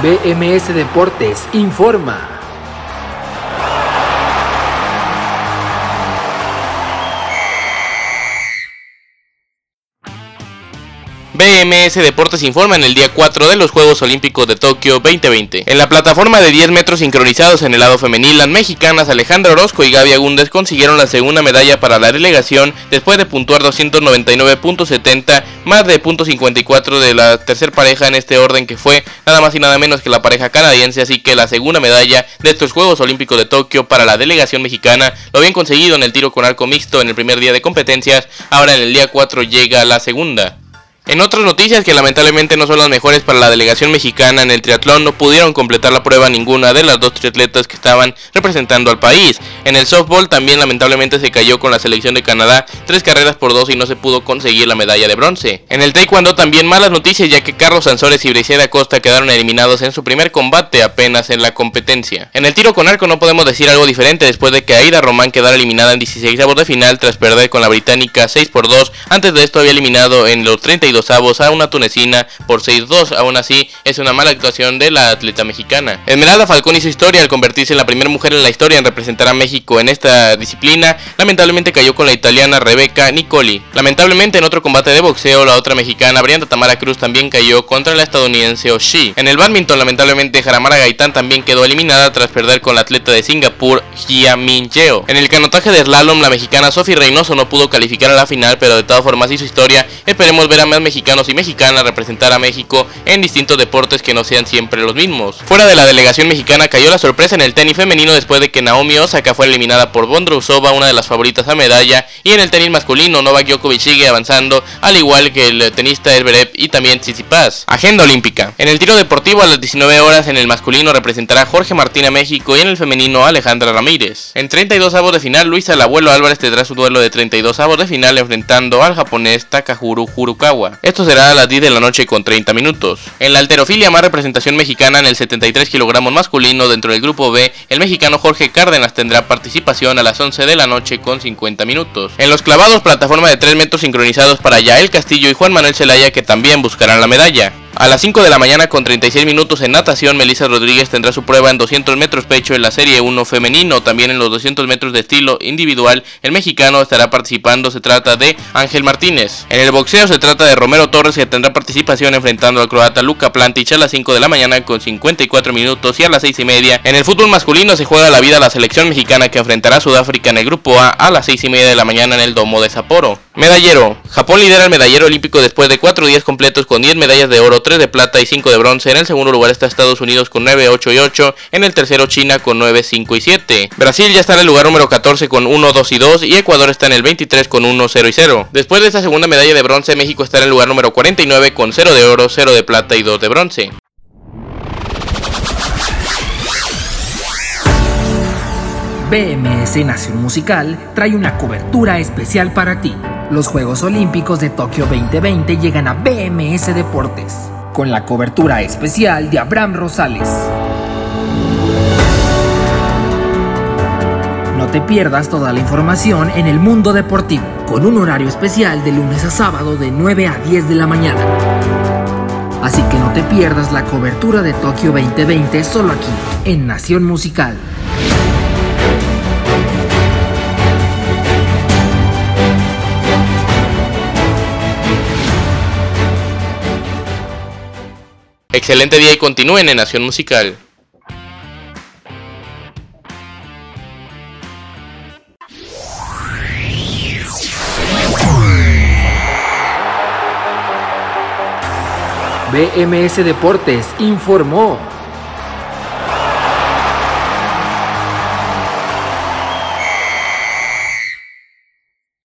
BMS Deportes informa. BMS Deportes informa en el día 4 de los Juegos Olímpicos de Tokio 2020. En la plataforma de 10 metros sincronizados en el lado femenil, las mexicanas Alejandra Orozco y Gaby Agúndez consiguieron la segunda medalla para la delegación después de puntuar 299.70 más de .54 de la tercer pareja en este orden que fue nada más y nada menos que la pareja canadiense, así que la segunda medalla de estos Juegos Olímpicos de Tokio para la delegación mexicana lo habían conseguido en el tiro con arco mixto en el primer día de competencias, ahora en el día 4 llega la segunda. En otras noticias que lamentablemente no son las mejores para la delegación mexicana en el triatlón, no pudieron completar la prueba ninguna de las dos triatletas que estaban representando al país. En el softball también lamentablemente se cayó con la selección de Canadá, tres carreras por dos y no se pudo conseguir la medalla de bronce. En el taekwondo también malas noticias ya que Carlos Sansores y Briseida Costa quedaron eliminados en su primer combate apenas en la competencia. En el tiro con arco no podemos decir algo diferente después de que Aida Román quedara eliminada en 16 avos de final tras perder con la británica 6 por 2. Antes de esto había eliminado en los 32 a una tunecina por 6-2. Aún así, es una mala actuación de la atleta mexicana. Esmeralda Falcón hizo historia al convertirse en la primera mujer en la historia en representar a México en esta disciplina. Lamentablemente cayó con la italiana Rebeca Nicoli. Lamentablemente en otro combate de boxeo, la otra mexicana, Brianda Tamara Cruz, también cayó contra la estadounidense Oshii. En el badminton, lamentablemente Jaramara Gaitán también quedó eliminada tras perder con la atleta de Singapur, Jia Min Yeo. En el canotaje de slalom, la mexicana Sophie Reynoso no pudo calificar a la final, pero de todas formas hizo historia. Esperemos ver a más mexicanos y mexicanas representar a México en distintos deportes que no sean siempre los mismos. Fuera de la delegación mexicana cayó la sorpresa en el tenis femenino después de que Naomi Osaka fue eliminada por Bondrousova, una de las favoritas a medalla, y en el tenis masculino Novak Djokovic sigue avanzando, al igual que el tenista Elberev y también Tsitsipas. Agenda olímpica. En el tiro deportivo a las 19 horas en el masculino representará Jorge Martín a México y en el femenino Alejandra Ramírez. En 32 avos de final Luisa el abuelo Álvarez tendrá su duelo de 32 avos de final enfrentando al japonés Takahuru Esto será a las 10 de la noche con 30 minutos. En la alterofilia más representación mexicana en el 73 kilogramos masculino dentro del grupo B, el mexicano Jorge Cárdenas tendrá participación a las 11 de la noche con 50 minutos. En los clavados plataforma de 3 metros sincronizados para Yael Castillo y Juan Manuel Celaya que también buscarán la medalla. A las 5 de la mañana con 36 minutos en natación, Melissa Rodríguez tendrá su prueba en 200 metros pecho en la Serie 1 femenino. También en los 200 metros de estilo individual, el mexicano estará participando. Se trata de Ángel Martínez. En el boxeo se trata de Romero Torres que tendrá participación enfrentando al croata Luca Plantich a las 5 de la mañana con 54 minutos y a las 6 y media. En el fútbol masculino se juega la vida la selección mexicana que enfrentará a Sudáfrica en el grupo A a las 6 y media de la mañana en el domo de Sapporo. Medallero. Japón lidera el medallero olímpico después de 4 días completos con 10 medallas de oro, 3 de plata y 5 de bronce. En el segundo lugar está Estados Unidos con 9, 8 y 8. En el tercero China con 9, 5 y 7. Brasil ya está en el lugar número 14 con 1, 2 y 2. Y Ecuador está en el 23 con 1, 0 y 0. Después de esta segunda medalla de bronce, México está en el lugar número 49 con 0 de oro, 0 de plata y 2 de bronce. BMS Nación Musical trae una cobertura especial para ti. Los Juegos Olímpicos de Tokio 2020 llegan a BMS Deportes, con la cobertura especial de Abraham Rosales. No te pierdas toda la información en el mundo deportivo, con un horario especial de lunes a sábado de 9 a 10 de la mañana. Así que no te pierdas la cobertura de Tokio 2020 solo aquí, en Nación Musical. Excelente día y continúen en Nación Musical. BMS Deportes informó.